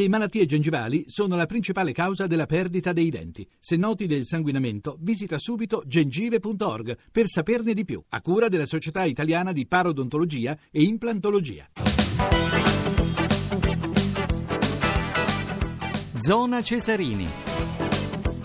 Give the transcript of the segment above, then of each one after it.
Le malattie gengivali sono la principale causa della perdita dei denti. Se noti del sanguinamento, visita subito gengive.org per saperne di più, a cura della Società Italiana di Parodontologia e Implantologia. Zona Cesarini.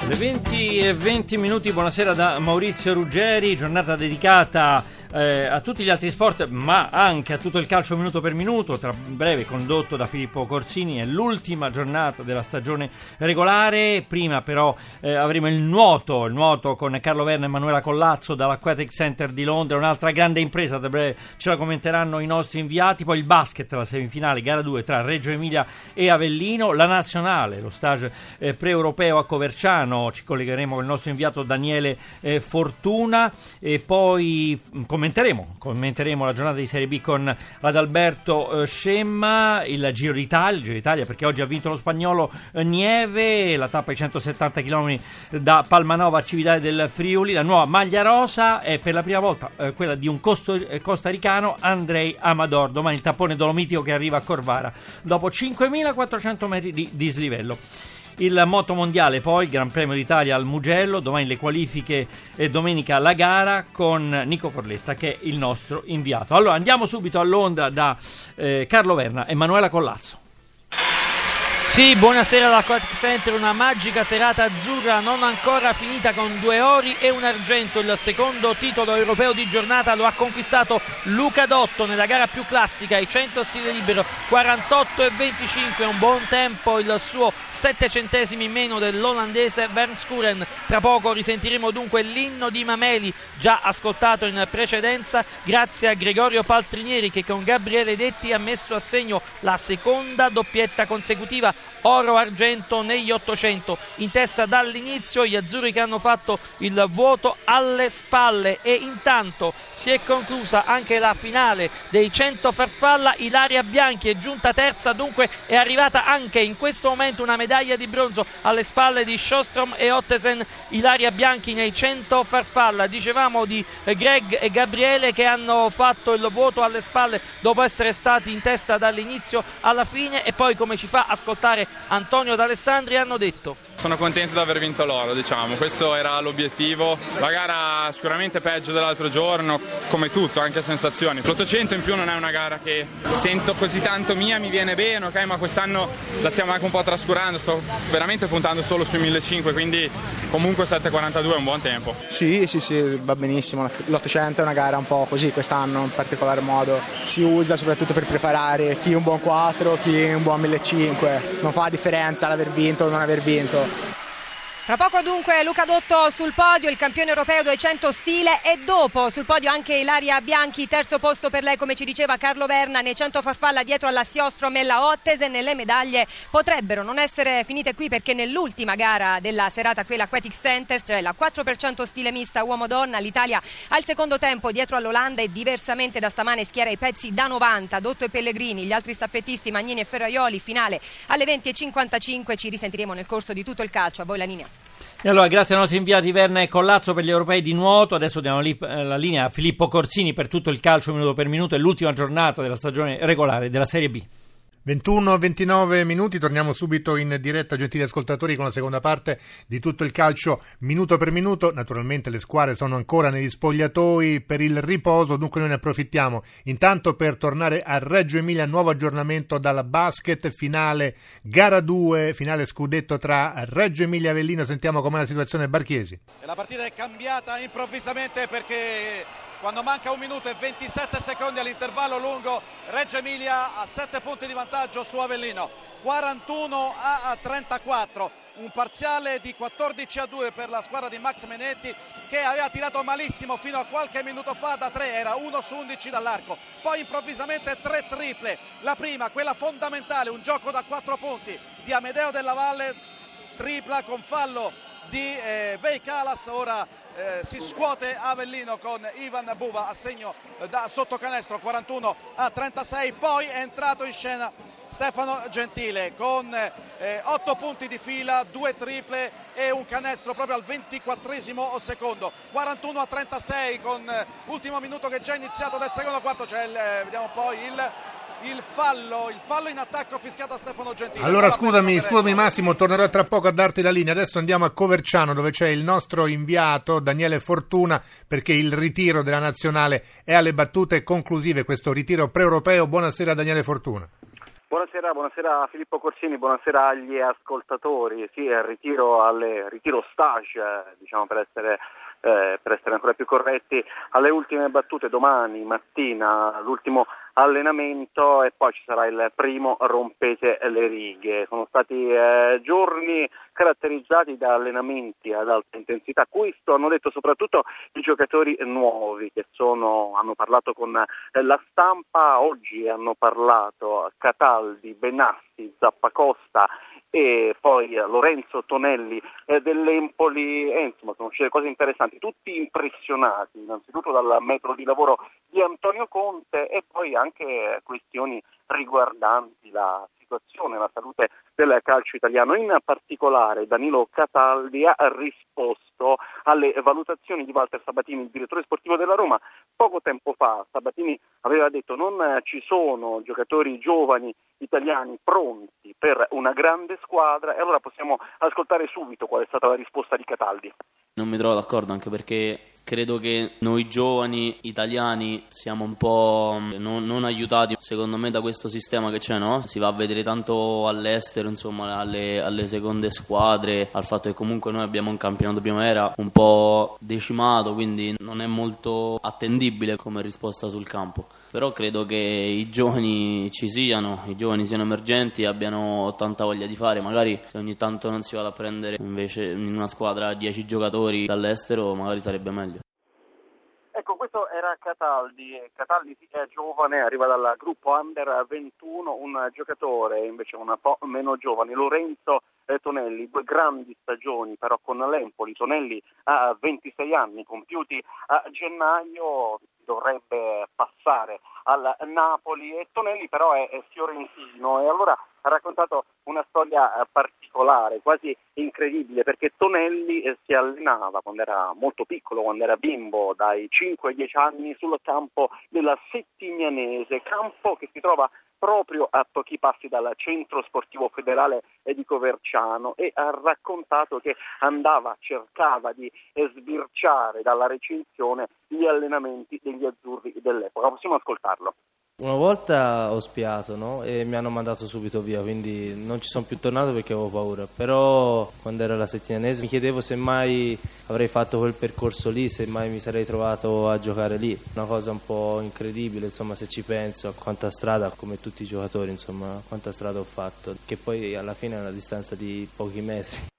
Le 20 e 20 minuti, buonasera da Maurizio Ruggeri, giornata dedicata eh, a tutti gli altri sport, ma anche a tutto il calcio minuto per minuto, tra breve condotto da Filippo Corsini, è l'ultima giornata della stagione regolare, prima però eh, avremo il nuoto, il nuoto con Carlo Verna e Emanuela Collazzo dall'Aquatic Center di Londra, un'altra grande impresa, da breve ce la commenteranno i nostri inviati, poi il basket, la semifinale, gara 2 tra Reggio Emilia e Avellino, la nazionale, lo stage eh, pre-europeo a Coverciano, ci collegheremo con il nostro inviato Daniele eh, Fortuna. E poi come commenteremo, commenteremo la giornata di Serie B con Adalberto eh, Scemma, il Giro d'Italia, il Giro d'Italia perché oggi ha vinto lo spagnolo eh, Nieve, la tappa ai 170 km da Palmanova a Cividale del Friuli, la nuova maglia rosa è per la prima volta eh, quella di un costo, costaricano Andrei Amador, domani il tappone dolomitico che arriva a Corvara dopo 5.400 metri di dislivello. Il moto mondiale poi, Gran Premio d'Italia al Mugello, domani le qualifiche e domenica la gara con Nico Forletta che è il nostro inviato. Allora andiamo subito a Londra da eh, Carlo Verna e Manuela Collazzo. Sì, buonasera dall'Aquatic Center, una magica serata azzurra non ancora finita con due ori e un argento. Il secondo titolo europeo di giornata lo ha conquistato Luca Dotto nella gara più classica, i 100 stile libero, 48 e 25, un buon tempo, il suo 7 centesimi in meno dell'olandese Vernskuren. Tra poco risentiremo dunque l'inno di Mameli, già ascoltato in precedenza, grazie a Gregorio Paltrinieri che con Gabriele Detti ha messo a segno la seconda doppietta consecutiva oro-argento negli 800 in testa dall'inizio gli azzurri che hanno fatto il vuoto alle spalle. E intanto si è conclusa anche la finale dei 100 farfalla Ilaria Bianchi è giunta terza dunque è arrivata anche in questo momento una medaglia di bronzo alle spalle di Shostrom e Ottesen. Ilaria Bianchi nei 100 farfalla. Dicevamo di Greg e Gabriele che hanno fatto il vuoto alle spalle dopo essere stati in testa dall'inizio alla fine e poi come ci fa ascoltare Antonio D'Alessandri hanno detto sono contento di aver vinto l'oro, diciamo. questo era l'obiettivo. La gara sicuramente peggio dell'altro giorno, come tutto, anche sensazioni. L'800 in più non è una gara che sento così tanto mia, mi viene bene, ok, ma quest'anno la stiamo anche un po' trascurando, sto veramente puntando solo sui 1500, quindi comunque 7,42 è un buon tempo. Sì, sì, sì, va benissimo. L'800 è una gara un po' così quest'anno, in particolar modo. Si usa soprattutto per preparare chi un buon 4, chi un buon 1500. Non fa differenza l'aver vinto o non aver vinto. Tra poco dunque Luca Dotto sul podio, il campione europeo 200 stile e dopo sul podio anche Ilaria Bianchi, terzo posto per lei come ci diceva Carlo Verna nei 100 farfalla dietro alla Siostrom e la Ottesen e le medaglie potrebbero non essere finite qui perché nell'ultima gara della serata qui all'Aquatic Center, cioè la 4% stile mista uomo-donna, l'Italia al secondo tempo dietro all'Olanda e diversamente da stamane schiera i pezzi da 90, Dotto e Pellegrini, gli altri staffettisti Magnini e Ferraioli, finale alle 20.55, ci risentiremo nel corso di tutto il calcio, a voi la linea. E allora, grazie ai nostri inviati Verna e Collazzo per gli europei di nuoto. Adesso diamo lì, eh, la linea a Filippo Corsini per tutto il calcio minuto per minuto e l'ultima giornata della stagione regolare della Serie B. 21-29 minuti, torniamo subito in diretta, gentili ascoltatori, con la seconda parte di tutto il calcio minuto per minuto. Naturalmente le squadre sono ancora negli spogliatoi per il riposo, dunque noi ne approfittiamo intanto per tornare a Reggio Emilia, nuovo aggiornamento dalla basket, finale gara 2, finale scudetto tra Reggio Emilia e Avellino. Sentiamo com'è la situazione Barchiesi. E la partita è cambiata improvvisamente perché quando manca un minuto e 27 secondi all'intervallo lungo Reggio Emilia ha 7 punti di vantaggio su Avellino. 41 a 34 un parziale di 14 a 2 per la squadra di Max Menetti che aveva tirato malissimo fino a qualche minuto fa da 3 era 1 su 11 dall'arco. Poi improvvisamente 3 triple. La prima quella fondamentale un gioco da 4 punti di Amedeo della Valle tripla con fallo di eh, Calas ora eh, si scuote Avellino con Ivan Buva a segno da sotto canestro 41 a 36 poi è entrato in scena Stefano Gentile con eh, 8 punti di fila, 2 triple e un canestro proprio al 24 secondo. 41 a 36 con eh, ultimo minuto che è già iniziato del secondo quarto. C'è il, eh, vediamo poi il il fallo, il fallo in attacco fischiato a Stefano Gentile. Allora scusami, scusami. Massimo, tornerò tra poco a darti la linea. Adesso andiamo a Coverciano dove c'è il nostro inviato Daniele Fortuna perché il ritiro della nazionale è alle battute conclusive, questo ritiro pre-europeo. Buonasera Daniele Fortuna. Buonasera, buonasera a Filippo Corsini, buonasera agli ascoltatori. Sì, è il ritiro, alle, ritiro stage, diciamo per essere, eh, per essere ancora più corretti, alle ultime battute domani mattina, l'ultimo allenamento e poi ci sarà il primo rompete le righe. Sono stati eh, giorni caratterizzati da allenamenti ad alta intensità. Questo hanno detto soprattutto i giocatori nuovi che sono, hanno parlato con eh, la stampa, oggi hanno parlato Cataldi, Benassi, Zappacosta e poi eh, Lorenzo Tonelli eh, dell'Empoli e insomma sono uscite cose interessanti, tutti impressionati innanzitutto dal metodo di lavoro di Antonio Conte e poi anche questioni riguardanti la situazione, la salute del calcio italiano. In particolare Danilo Cataldi ha risposto alle valutazioni di Walter Sabatini, il direttore sportivo della Roma. Poco tempo fa Sabatini aveva detto non ci sono giocatori giovani italiani pronti per una grande squadra e allora possiamo ascoltare subito qual è stata la risposta di Cataldi. Non mi trovo d'accordo anche perché credo che noi giovani italiani siamo un po' non, non aiutati secondo me da questo sistema che c'è, no? Si va a vedere tanto all'estero, insomma, alle, alle seconde squadre, al fatto che comunque noi abbiamo un campionato primavera un po' decimato, quindi non è molto attendibile come risposta sul campo. Però credo che i giovani ci siano, i giovani siano emergenti abbiano tanta voglia di fare. Magari se ogni tanto non si vada a prendere invece in una squadra 10 giocatori dall'estero, magari sarebbe meglio. Ecco, questo era Cataldi. Cataldi è giovane, arriva dal gruppo Under 21, un giocatore invece un po' meno giovane, Lorenzo eh, Tonelli, due grandi stagioni però con l'Empoli. Tonelli ha 26 anni compiuti a gennaio, dovrebbe passare al Napoli e Tonelli però è, è fiorentino. E allora ha raccontato una storia eh, particolare, quasi incredibile, perché Tonelli eh, si allenava quando era molto piccolo, quando era bimbo, dai 5 ai 10 anni, sul campo della Settignanese, campo che si trova proprio a pochi passi dal centro sportivo federale di Coverciano e ha raccontato che andava, cercava di sbirciare dalla recinzione gli allenamenti degli azzurri dell'epoca. Possiamo ascoltarlo. Una volta ho spiato no? e mi hanno mandato subito via, quindi non ci sono più tornato perché avevo paura. Però quando era la settimanese mi chiedevo se mai avrei fatto quel percorso lì, se mai mi sarei trovato a giocare lì. Una cosa un po' incredibile, insomma, se ci penso a quanta strada, come tutti i giocatori, insomma, quanta strada ho fatto, che poi alla fine è una distanza di pochi metri.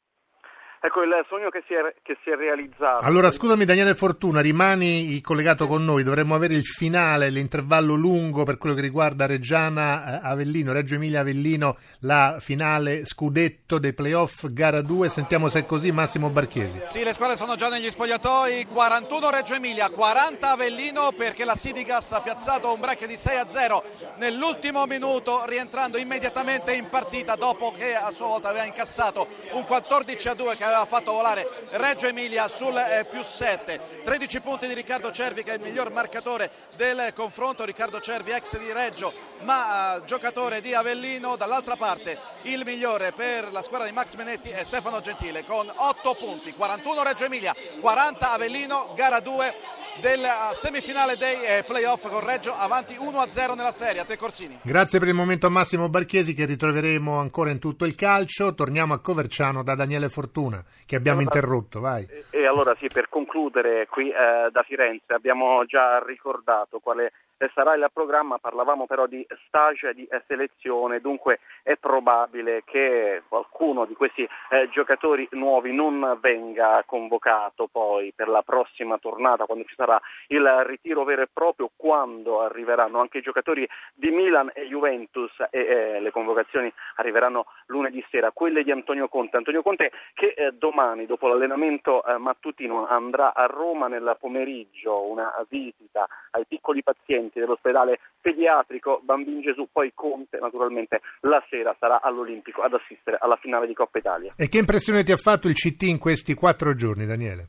Ecco il sogno che si è, che si è realizzato. Allora, scusami Daniele Fortuna, rimani collegato con noi, dovremmo avere il finale, l'intervallo lungo per quello che riguarda Reggiana eh, Avellino, Reggio Emilia Avellino, la finale scudetto dei playoff, gara 2, sentiamo se è così Massimo Barchesi. Sì, le squadre sono già negli spogliatoi, 41 Reggio Emilia, 40 Avellino perché la Sidigas ha piazzato un break di 6 a 0 nell'ultimo minuto rientrando immediatamente in partita dopo che a sua volta aveva incassato un 14 a 2 che aveva fatto volare Reggio Emilia sul eh, più 7 13 punti di Riccardo Cervi che è il miglior marcatore del confronto. Riccardo Cervi ex di Reggio ma eh, giocatore di Avellino. Dall'altra parte il migliore per la squadra di Max Menetti è Stefano Gentile con 8 punti. 41 Reggio Emilia 40 Avellino gara 2 della semifinale dei eh, playoff con Reggio avanti 1-0 nella serie. A te Corsini. Grazie per il momento a Massimo Barchesi che ritroveremo ancora in tutto il calcio. Torniamo a Coverciano da Daniele Fortuna che abbiamo allora, interrotto. Vai. E, e, allora sì, per concludere qui eh, da Firenze abbiamo già ricordato quale sarà il programma, parlavamo però di stage di selezione, dunque è probabile che qualcuno di questi eh, giocatori nuovi non venga convocato poi per la prossima tornata quando ci sarà il ritiro vero e proprio, quando arriveranno anche i giocatori di Milan e Juventus e eh, le convocazioni arriveranno lunedì sera, quelle di Antonio Conte. Antonio Conte che eh, domani dopo l'allenamento eh, mattutino andrà a Roma nel pomeriggio, una visita ai piccoli pazienti dell'ospedale pediatrico Bambin Gesù, poi Conte naturalmente la sera sarà all'Olimpico ad assistere alla finale di Coppa Italia. E che impressione ti ha fatto il CT in questi quattro giorni, Daniele?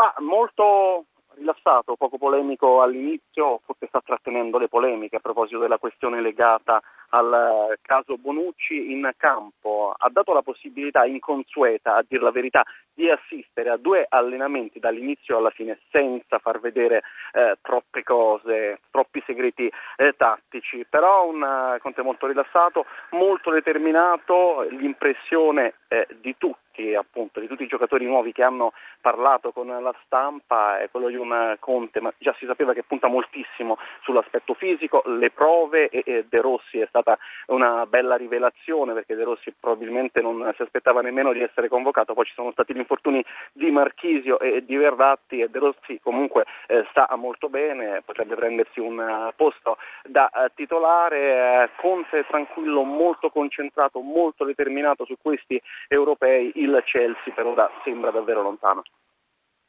Ah, molto rilassato, poco polemico all'inizio, forse sta trattenendo le polemiche a proposito della questione legata al eh, caso Bonucci in campo. Ha dato la possibilità inconsueta, a dire la verità, di assistere a due allenamenti dall'inizio alla fine senza far vedere eh, troppe cose, troppi segreti eh, tattici, però un uh, Conte molto rilassato, molto determinato, l'impressione eh, di tutti appunto di tutti i giocatori nuovi che hanno parlato con la stampa è quello di un Conte, ma già si sapeva che punta moltissimo sull'aspetto fisico, le prove e, De Rossi è stata una bella rivelazione perché De Rossi probabilmente non si aspettava nemmeno di essere convocato, poi ci sono stati gli infortuni di Marchisio e di Verratti e De Rossi comunque eh, sta molto bene, potrebbe prendersi un uh, posto da uh, titolare, uh, Conte tranquillo, molto concentrato, molto determinato su questi europei, il Chelsea per ora sembra davvero lontano.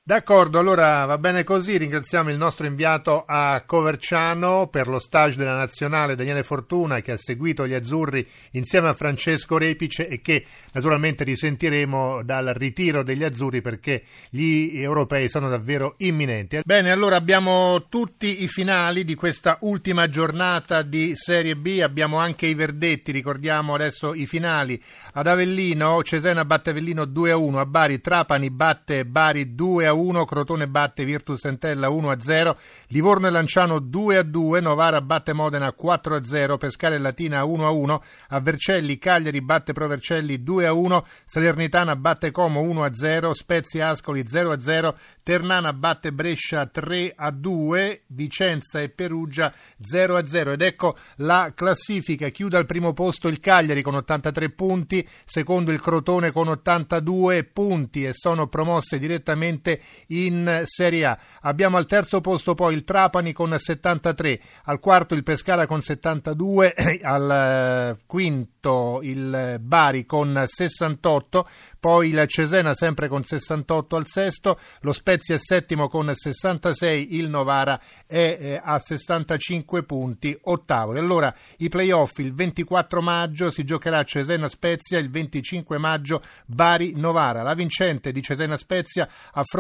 D'accordo, allora va bene così. Ringraziamo il nostro inviato a Coverciano per lo stage della nazionale Daniele Fortuna che ha seguito gli azzurri insieme a Francesco Repice e che naturalmente risentiremo dal ritiro degli azzurri perché gli europei sono davvero imminenti. Bene, allora abbiamo tutti i finali di questa ultima giornata di Serie B, abbiamo anche i verdetti, ricordiamo adesso i finali. Ad Avellino Cesena batte Avellino 2 a 1, a Bari Trapani batte Bari 2 a 1. 1, Crotone batte Virtus Entella 1 a 0, Livorno e Lanciano 2 a 2, Novara batte Modena 4 a 0, Pescara e Latina 1 a 1, a Vercelli Cagliari batte Provercelli 2 a 1, Salernitana batte Como 1 a 0, Spezia Ascoli 0 a 0, Ternana batte Brescia 3 a 2, Vicenza e Perugia 0 a 0 ed ecco la classifica, chiude al primo posto il Cagliari con 83 punti, secondo il Crotone con 82 punti e sono promosse direttamente in Serie A. Abbiamo al terzo posto poi il Trapani con 73, al quarto il Pescara con 72, al eh, quinto il Bari con 68, poi il Cesena sempre con 68 al sesto, lo Spezia è settimo con 66, il Novara è eh, a 65 punti, ottavo. E allora i playoff il 24 maggio si giocherà Cesena-Spezia, il 25 maggio Bari-Novara. La vincente di Cesena-Spezia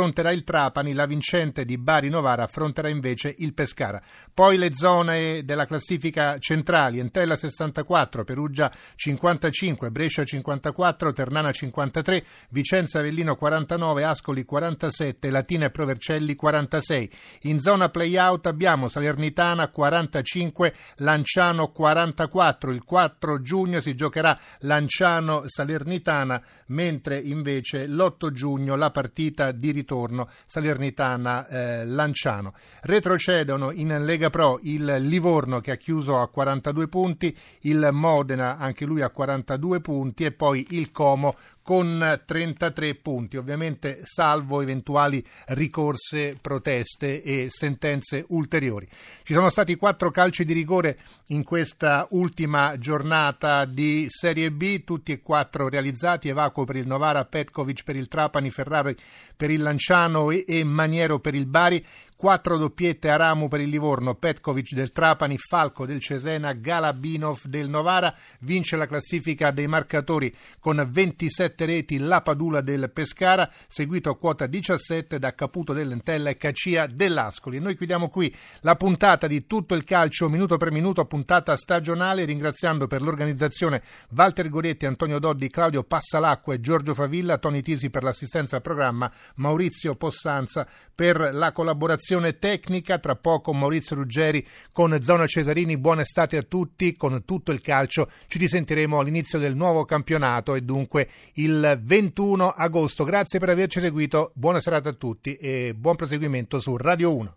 affronterà il Trapani, la vincente di Bari-Novara affronterà invece il Pescara. Poi le zone della classifica centrali, Entella 64, Perugia 55, Brescia 54, Ternana 53, 43, Vicenza Avellino 49, Ascoli 47, Latina e Provercelli 46. In zona play-out abbiamo Salernitana 45, Lanciano 44. Il 4 giugno si giocherà Lanciano-Salernitana, mentre invece l'8 giugno la partita di ritorno Salernitana-Lanciano. Retrocedono in Lega Pro il Livorno che ha chiuso a 42 punti, il Modena anche lui a 42 punti e poi il Como con 33 punti, ovviamente salvo eventuali ricorse, proteste e sentenze ulteriori. Ci sono stati quattro calci di rigore in questa ultima giornata di Serie B, tutti e quattro realizzati, Evacuo per il Novara, Petkovic per il Trapani, Ferrari per il Lanciano e Maniero per il Bari. Quattro doppiette Aramu per il Livorno, Petkovic del Trapani, Falco del Cesena, Galabinov del Novara. Vince la classifica dei marcatori con 27 reti la Padula del Pescara, seguito a quota 17 da Caputo dell'Entella e Cacia dell'Ascoli. Noi chiudiamo qui la puntata di tutto il calcio minuto per minuto, puntata stagionale, ringraziando per l'organizzazione Walter Goretti, Antonio Doddi, Claudio Passalacqua e Giorgio Favilla, Toni Tisi per l'assistenza al programma, Maurizio Possanza per la collaborazione tecnica. Tra poco Maurizio Ruggeri con Zona Cesarini. Buona estate a tutti. Con tutto il calcio ci risentiremo all'inizio del nuovo campionato e dunque il 21 agosto. Grazie per averci seguito. Buona serata a tutti e buon proseguimento su Radio 1.